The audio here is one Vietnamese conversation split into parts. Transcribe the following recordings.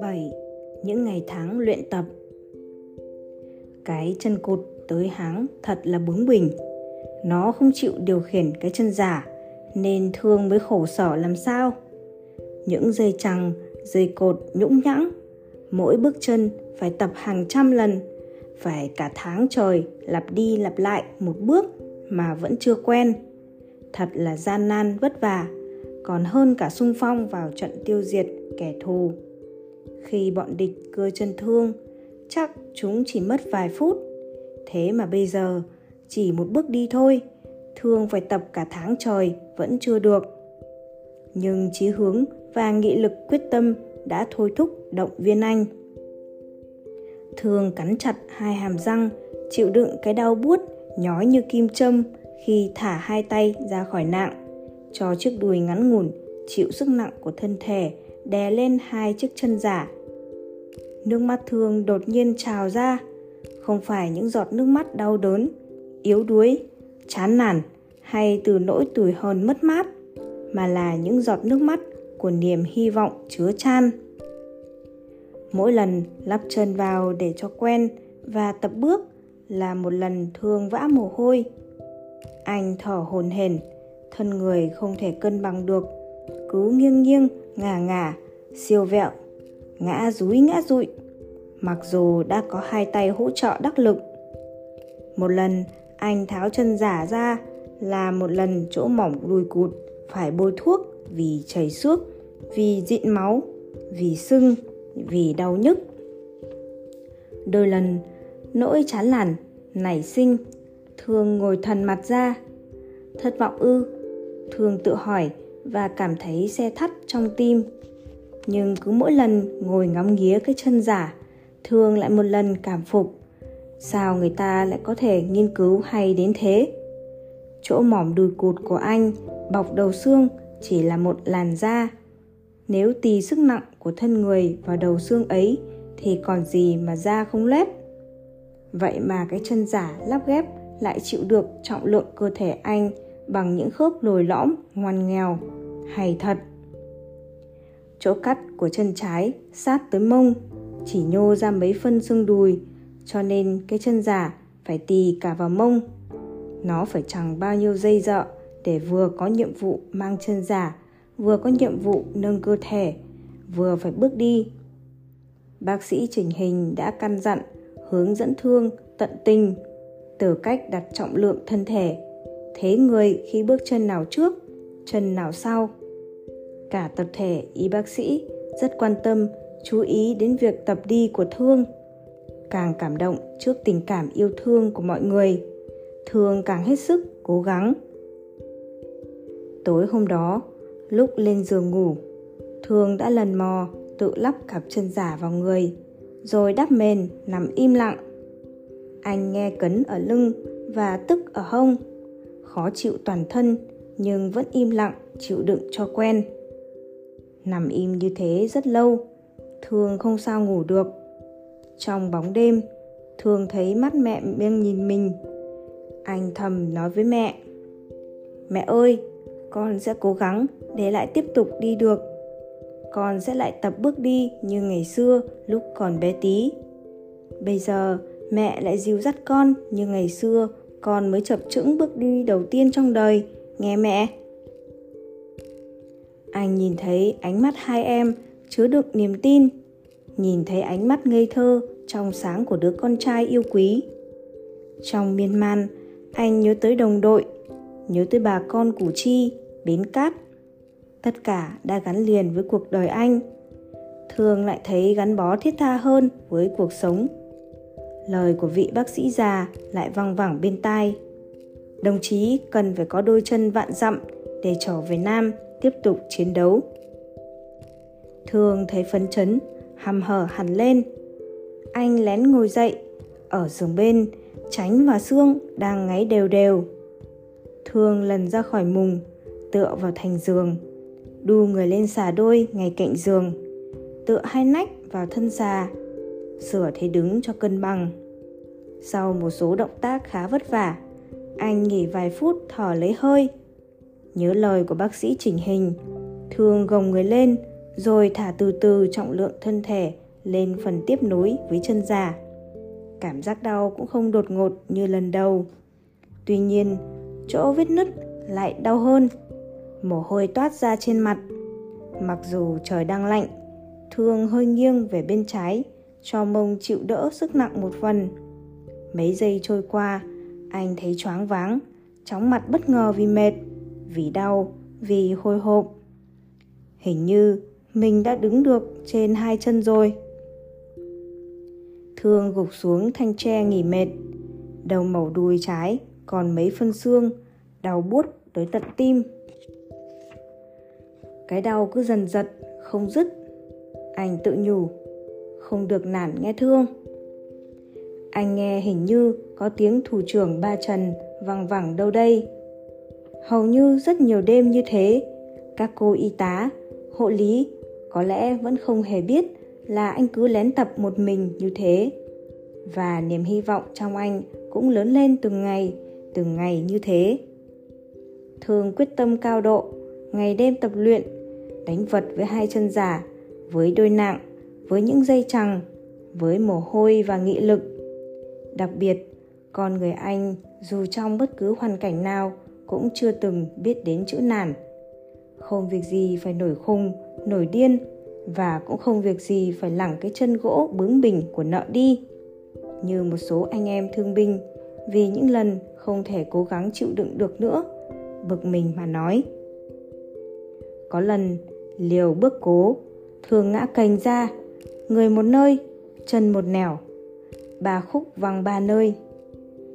7. Những ngày tháng luyện tập. Cái chân cụt tới háng thật là bướng bỉnh. Nó không chịu điều khiển cái chân giả Nên thương mới khổ sở làm sao? Những dây chằng, dây cột nhũng nhãng Mỗi bước chân phải tập hàng trăm lần Phải cả tháng trời lặp đi lặp lại một bước mà vẫn chưa quen. Thật là gian nan, vất vả, Còn hơn cả sung phong vào trận tiêu diệt kẻ thù. Khi bọn địch cưa chân thương, chắc chúng chỉ mất vài phút. Thế mà bây giờ, chỉ một bước đi thôi, thương phải tập cả tháng trời vẫn chưa được. Nhưng chí hướng và nghị lực quyết tâm đã thôi thúc động viên anh. Thương cắn chặt hai hàm răng, chịu đựng cái đau buốt nhói như kim châm khi thả hai tay ra khỏi nạng, cho chiếc đùi ngắn ngủn, chịu sức nặng của thân thể, đè lên hai chiếc chân giả. Nước mắt thương đột nhiên trào ra, không phải những giọt nước mắt đau đớn, yếu đuối, chán nản hay từ nỗi tủi hờn mất mát, mà là những giọt nước mắt của niềm hy vọng chứa chan. Mỗi lần lắp chân vào để cho quen và tập bước là một lần thương vã mồ hôi anh thở hồn hển, thân người không thể cân bằng được. Cứ nghiêng nghiêng, ngả ngả, siêu vẹo, ngã rúi ngã rụi mặc dù đã có hai tay hỗ trợ đắc lực. Một lần, anh tháo chân giả ra, là một lần chỗ mỏng đùi cụt, phải bôi thuốc vì chảy xước, vì dịn máu, vì sưng, vì đau nhức. Đôi lần, nỗi chán nản, nảy sinh thường ngồi thần mặt ra. Thất vọng ư? Thường tự hỏi và cảm thấy xe thắt trong tim. Nhưng cứ mỗi lần ngồi ngắm nghía cái chân giả, thường lại một lần cảm phục. Sao người ta lại có thể nghiên cứu hay đến thế? Chỗ mỏm đùi cụt của anh bọc đầu xương chỉ là một làn da. Nếu tì sức nặng của thân người vào đầu xương ấy thì còn gì mà da không lép. Vậy mà cái chân giả lắp ghép lại chịu được trọng lượng cơ thể anh bằng những khớp lồi lõm ngoan nghèo. Hay thật. Chỗ cắt của chân trái sát tới mông, chỉ nhô ra mấy phân xương đùi, cho nên cái chân giả phải tì cả vào mông. Nó phải chẳng bao nhiêu dây dợ để vừa có nhiệm vụ mang chân giả, vừa có nhiệm vụ nâng cơ thể, vừa phải bước đi. Bác sĩ chỉnh hình đã căn dặn, hướng dẫn thương, tận tình từ cách đặt trọng lượng thân thể. Thế người khi bước chân nào trước, chân nào sau? Cả tập thể, y bác sĩ rất quan tâm, chú ý đến việc tập đi của thương. Càng cảm động trước tình cảm yêu thương của mọi người, thương càng hết sức cố gắng. Tối hôm đó, lúc lên giường ngủ, thương đã lần mò tự lắp cặp chân giả vào người, rồi đắp mền nằm im lặng anh nghe cấn ở lưng và tức ở hông. Khó chịu toàn thân, nhưng vẫn im lặng, chịu đựng cho quen. Nằm im như thế rất lâu thường không sao ngủ được. Trong bóng đêm thường thấy mắt mẹ đang nhìn mình. Anh thầm nói với mẹ mẹ ơi, con sẽ cố gắng để lại tiếp tục đi được. Con sẽ lại tập bước đi như ngày xưa lúc còn bé tí. Bây giờ mẹ lại dìu dắt con, như ngày xưa, con mới chập chững bước đi đầu tiên trong đời. Nghe mẹ. Anh nhìn thấy ánh mắt hai em chứa đựng niềm tin, nhìn thấy ánh mắt ngây thơ trong sáng của đứa con trai yêu quý. Trong miên man, anh nhớ tới đồng đội, nhớ tới bà con củ chi, bến cát. Tất cả đã gắn liền với cuộc đời anh. Thường lại thấy gắn bó thiết tha hơn với cuộc sống lời của vị bác sĩ già lại văng vẳng bên tai. Đồng chí cần phải có đôi chân vạn dặm để trở về nam tiếp tục chiến đấu. Thường thấy phấn chấn hầm hở hẳn lên. Anh lén ngồi dậy, ở giường bên, tránh và xương đang ngáy đều đều. Thường lần ra khỏi mùng, tựa vào thành giường, đu người lên xà đôi ngay cạnh giường, tựa hai nách vào thân xà sửa thế đứng cho cân bằng sau một số động tác khá vất vả anh nghỉ vài phút thở lấy hơi Nhớ lời của bác sĩ chỉnh hình, Thương gồng người lên rồi thả từ từ trọng lượng thân thể lên phần tiếp nối với chân giả. Cảm giác đau cũng không đột ngột như lần đầu. Tuy nhiên, chỗ vết nứt lại đau hơn. Mồ hôi toát ra trên mặt. Mặc dù trời đang lạnh, Thương hơi nghiêng về bên trái cho mông chịu đỡ sức nặng một phần. Mấy giây trôi qua, anh thấy choáng váng, chóng mặt bất ngờ vì mệt, vì đau, vì hồi hộp. Hình như mình đã đứng được trên hai chân rồi. Thương gục xuống thanh tre nghỉ mệt, đầu mẩu đùi trái còn mấy phân xương, đau buốt tới tận tim. Cái đau cứ dần dật, không dứt. Anh tự nhủ, không được nản nghe thương. Anh nghe hình như có tiếng thủ trưởng ba Trần văng vẳng đâu đây. Hầu như rất nhiều đêm như thế, các cô y tá, hộ lý có lẽ vẫn không hề biết là anh cứ lén tập một mình như thế. Và niềm hy vọng trong anh cũng lớn lên từng ngày, từng ngày như thế. Thường quyết tâm cao độ, ngày đêm tập luyện, đánh vật với hai chân giả, với đôi nặng, với những dây chằng, với mồ hôi và nghị lực. Đặc biệt, con người anh dù trong bất cứ hoàn cảnh nào cũng chưa từng biết đến chữ nản. Không việc gì phải nổi khùng, nổi điên và cũng không việc gì phải lẳng cái chân gỗ bướng bỉnh của nợ đi. Như một số anh em thương binh vì những lần không thể cố gắng chịu đựng được nữa, bực mình mà nói. Có lần liều bước cố, thường ngã cành ra, người một nơi, chân một nẻo, bà khúc văng ba nơi.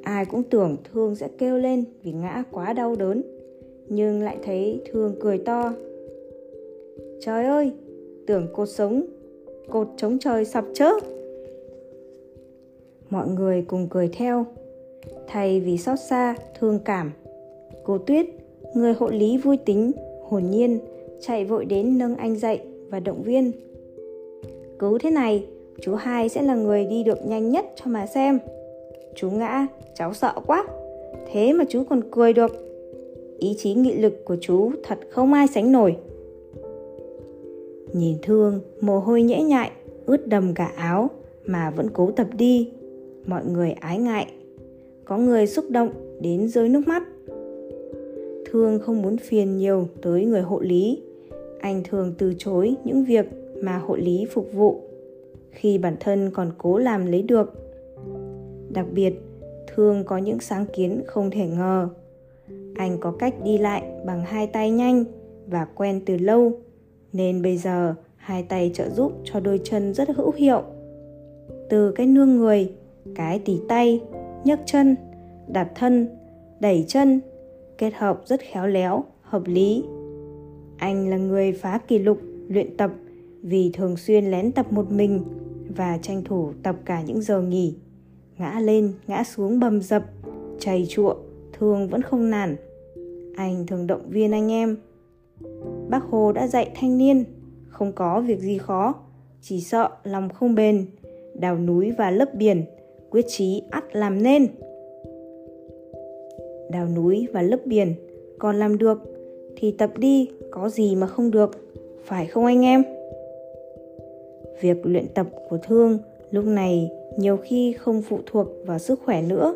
Ai cũng tưởng Thương sẽ kêu lên vì ngã quá đau đớn, nhưng lại thấy Thương cười to. Trời ơi, tưởng cột sống, cột chống trời sập chớ. Mọi người cùng cười theo, thay vì xót xa, thương cảm. Cô Tuyết, người hộ lý vui tính, hồn nhiên, chạy vội đến nâng anh dậy và động viên. Cứ thế này, chú hai sẽ là người đi được nhanh nhất cho mà xem. Chú ngã, cháu sợ quá. Thế mà chú còn cười được. Ý chí nghị lực của chú thật không ai sánh nổi. Nhìn thương, mồ hôi nhễ nhại, ướt đầm cả áo mà vẫn cố tập đi. Mọi người ái ngại. Có người xúc động đến rơi nước mắt. Thương không muốn phiền nhiều tới người hộ lý. Anh thường từ chối những việc mà hộ lý phục vụ khi bản thân còn cố làm lấy được. Đặc biệt, Thương có những sáng kiến không thể ngờ. Anh có cách đi lại bằng hai tay nhanh và quen từ lâu nên bây giờ hai tay trợ giúp cho đôi chân rất hữu hiệu từ cái nương người cái tỉ tay nhấc chân đặt thân đẩy chân kết hợp rất khéo léo hợp lý anh là người phá kỷ lục luyện tập vì thường xuyên lén tập một mình và tranh thủ tập cả những giờ nghỉ ngã lên ngã xuống bầm dập chày chuộng, thường vẫn không nản anh thường động viên anh em Bác Hồ đã dạy thanh niên, không có việc gì khó, chỉ sợ lòng không bền, đào núi và lấp biển, quyết chí ắt làm nên. Đào núi và lấp biển, còn làm được thì tập đi có gì mà không được, phải không anh em? Việc luyện tập của Thương lúc này nhiều khi không phụ thuộc vào sức khỏe nữa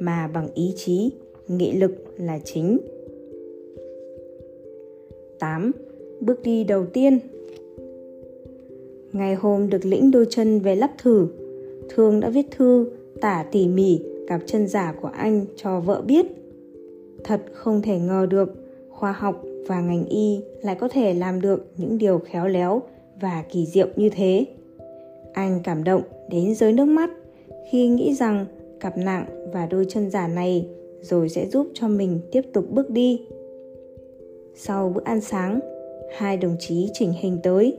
mà bằng ý chí, nghị lực là chính. 8. Bước đi đầu tiên Ngày hôm được lĩnh đôi chân về lắp thử, Thương đã viết thư tả tỉ mỉ cặp chân giả của anh cho vợ biết. Thật không thể ngờ được khoa học và ngành y lại có thể làm được những điều khéo léo và kỳ diệu như thế. Anh cảm động đến rơi nước mắt khi nghĩ rằng cặp nặng và đôi chân giả này rồi sẽ giúp cho mình tiếp tục bước đi sau bữa ăn sáng, hai đồng chí chỉnh hình tới.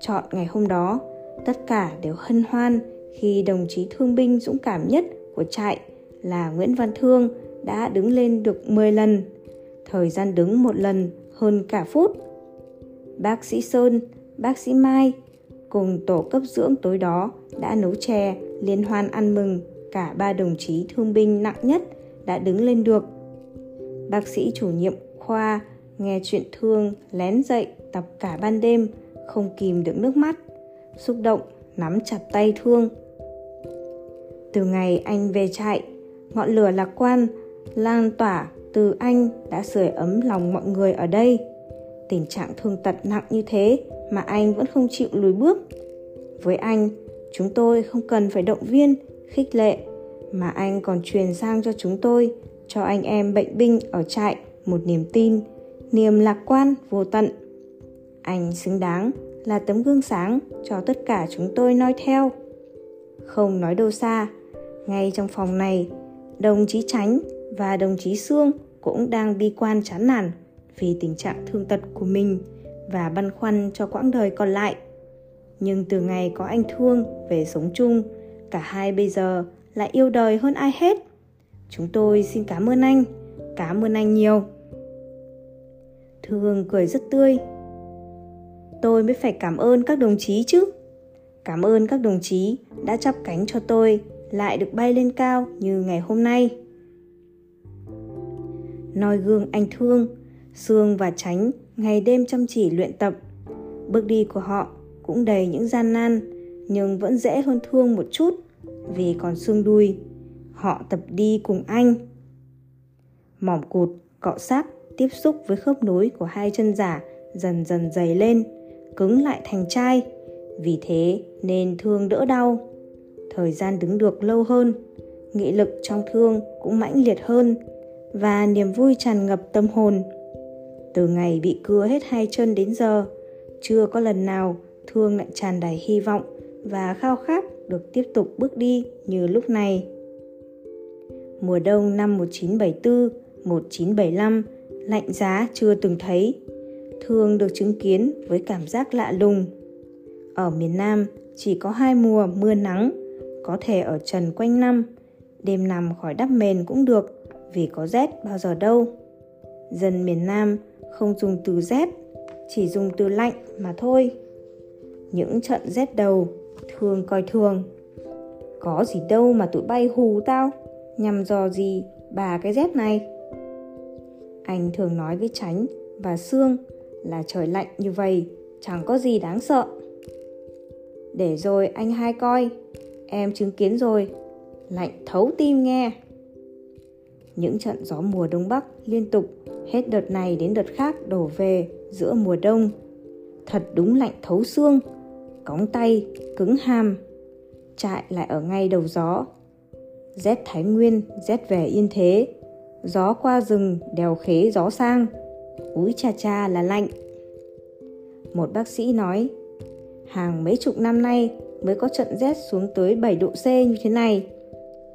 Chọn ngày hôm đó, tất cả đều hân hoan khi đồng chí thương binh dũng cảm nhất của trại là Nguyễn Văn Thương đã đứng lên được 10 lần. Thời gian đứng một lần hơn cả phút. Bác sĩ Sơn, bác sĩ Mai cùng tổ cấp dưỡng tối đó đã nấu chè, liên hoan ăn mừng. Cả ba đồng chí thương binh nặng nhất đã đứng lên được. Bác sĩ chủ nhiệm khoa nghe chuyện thương, lén dậy tập cả ban đêm, không kìm được nước mắt, xúc động, nắm chặt tay thương. Từ ngày anh về trại, ngọn lửa lạc quan lan tỏa từ anh đã sưởi ấm lòng mọi người ở đây. Tình trạng thương tật nặng như thế mà anh vẫn không chịu lùi bước. Với anh, chúng tôi không cần phải động viên, khích lệ, mà anh còn truyền sang cho chúng tôi, cho anh em bệnh binh ở trại một niềm tin, niềm lạc quan vô tận. Anh xứng đáng là tấm gương sáng cho tất cả chúng tôi noi theo. Không nói đâu xa, ngay trong phòng này, đồng chí tránh và đồng chí sương cũng đang bi quan chán nản vì tình trạng thương tật của mình và băn khoăn cho quãng đời còn lại. Nhưng từ ngày có anh thương về sống chung, cả hai bây giờ lại yêu đời hơn ai hết. Chúng tôi xin cảm ơn anh, cảm ơn anh nhiều. Thương cười rất tươi. Tôi mới phải cảm ơn các đồng chí chứ. Cảm ơn các đồng chí đã chắp cánh cho tôi, lại được bay lên cao như ngày hôm nay. Noi gương anh thương sương và tránh ngày đêm chăm chỉ luyện tập. Bước đi của họ cũng đầy những gian nan, nhưng vẫn dễ hơn thương một chút vì còn xương đuôi. Họ tập đi cùng anh. Mỏm cụt, cọ sát, tiếp xúc với khớp nối của hai chân giả dần dần dày lên, cứng lại thành chai. Vì thế nên thương đỡ đau. Thời gian đứng được lâu hơn, nghị lực trong thương cũng mãnh liệt hơn và niềm vui tràn ngập tâm hồn từ ngày bị cưa hết hai chân đến giờ chưa có lần nào thương lại tràn đầy hy vọng và khao khát được tiếp tục bước đi như lúc này. Mùa đông năm 1974, 1975 lạnh giá chưa từng thấy. Thương được chứng kiến với cảm giác lạ lùng. Ở miền Nam chỉ có hai mùa mưa nắng, có thể ở trần quanh năm. Đêm nằm khỏi đắp mền cũng được vì có rét bao giờ đâu. Dân miền Nam không dùng từ rét, chỉ dùng từ lạnh mà thôi. Những trận rét đầu, thường coi thường. Có gì đâu mà tụi bay hù tao, nhằm dò gì bà cái rét này. Anh thường nói với Tránh và Sương là trời lạnh như vậy, chẳng có gì đáng sợ. Để rồi anh hai coi, em chứng kiến rồi, lạnh thấu tim nghe. Những trận gió mùa đông bắc liên tục hết đợt này đến đợt khác đổ về giữa mùa đông. Thật đúng lạnh thấu xương, cóng tay, cứng hàm. Trại lại ở ngay đầu gió. Rét Thái Nguyên, rét về Yên Thế. Gió qua rừng, đèo khế gió sang. Úi cha cha là lạnh. Một bác sĩ nói, hàng mấy chục năm nay mới có trận rét xuống tới 7 độ C như thế này.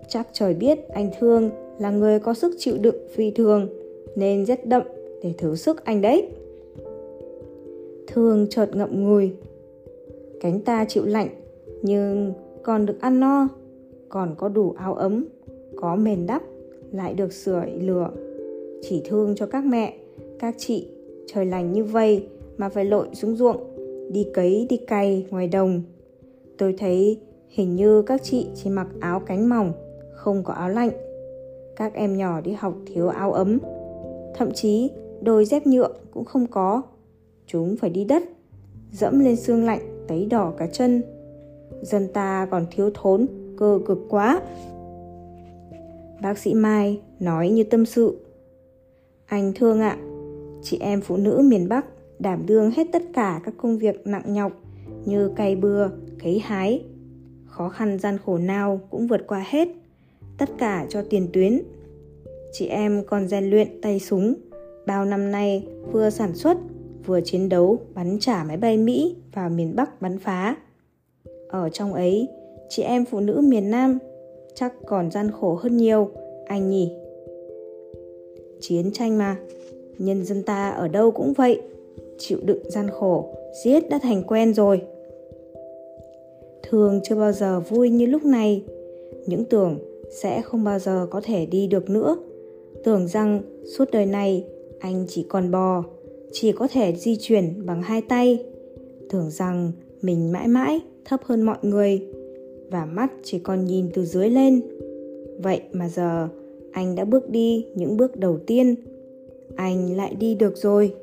Chắc trời biết anh Thương là người có sức chịu đựng phi thường nên rất đậm để thử sức anh đấy. Thương chợt ngậm ngùi. Cánh ta chịu lạnh nhưng còn được ăn no, còn có đủ áo ấm, có mền đắp, lại được sưởi lửa. Chỉ thương cho các mẹ, các chị trời lành như vây mà phải lội xuống ruộng, đi cấy đi cày ngoài đồng. Tôi thấy hình như các chị chỉ mặc áo cánh mỏng, không có áo lạnh. Các em nhỏ đi học thiếu áo ấm, thậm chí đôi dép nhựa cũng không có. Chúng phải đi đất, dẫm lên xương lạnh tấy đỏ cả chân. Dân ta còn thiếu thốn, cơ cực quá. Bác sĩ Mai nói như tâm sự. Anh thương ạ, chị em phụ nữ miền Bắc đảm đương hết tất cả các công việc nặng nhọc như cày bừa, cấy hái. Khó khăn gian khổ nào cũng vượt qua hết, tất cả cho tiền tuyến chị em còn rèn luyện tay súng. Bao năm nay vừa sản xuất, vừa chiến đấu bắn trả máy bay Mỹ vào miền Bắc bắn phá. Ở trong ấy, chị em phụ nữ miền Nam chắc còn gian khổ hơn nhiều, anh nhỉ? Chiến tranh mà, nhân dân ta ở đâu cũng vậy, chịu đựng gian khổ, giết đã thành quen rồi. Thường chưa bao giờ vui như lúc này, những tưởng sẽ không bao giờ có thể đi được nữa tưởng rằng suốt đời này anh chỉ còn bò, chỉ có thể di chuyển bằng hai tay, tưởng rằng mình mãi mãi thấp hơn mọi người và mắt chỉ còn nhìn từ dưới lên. Vậy mà giờ anh đã bước đi những bước đầu tiên, anh lại đi được rồi.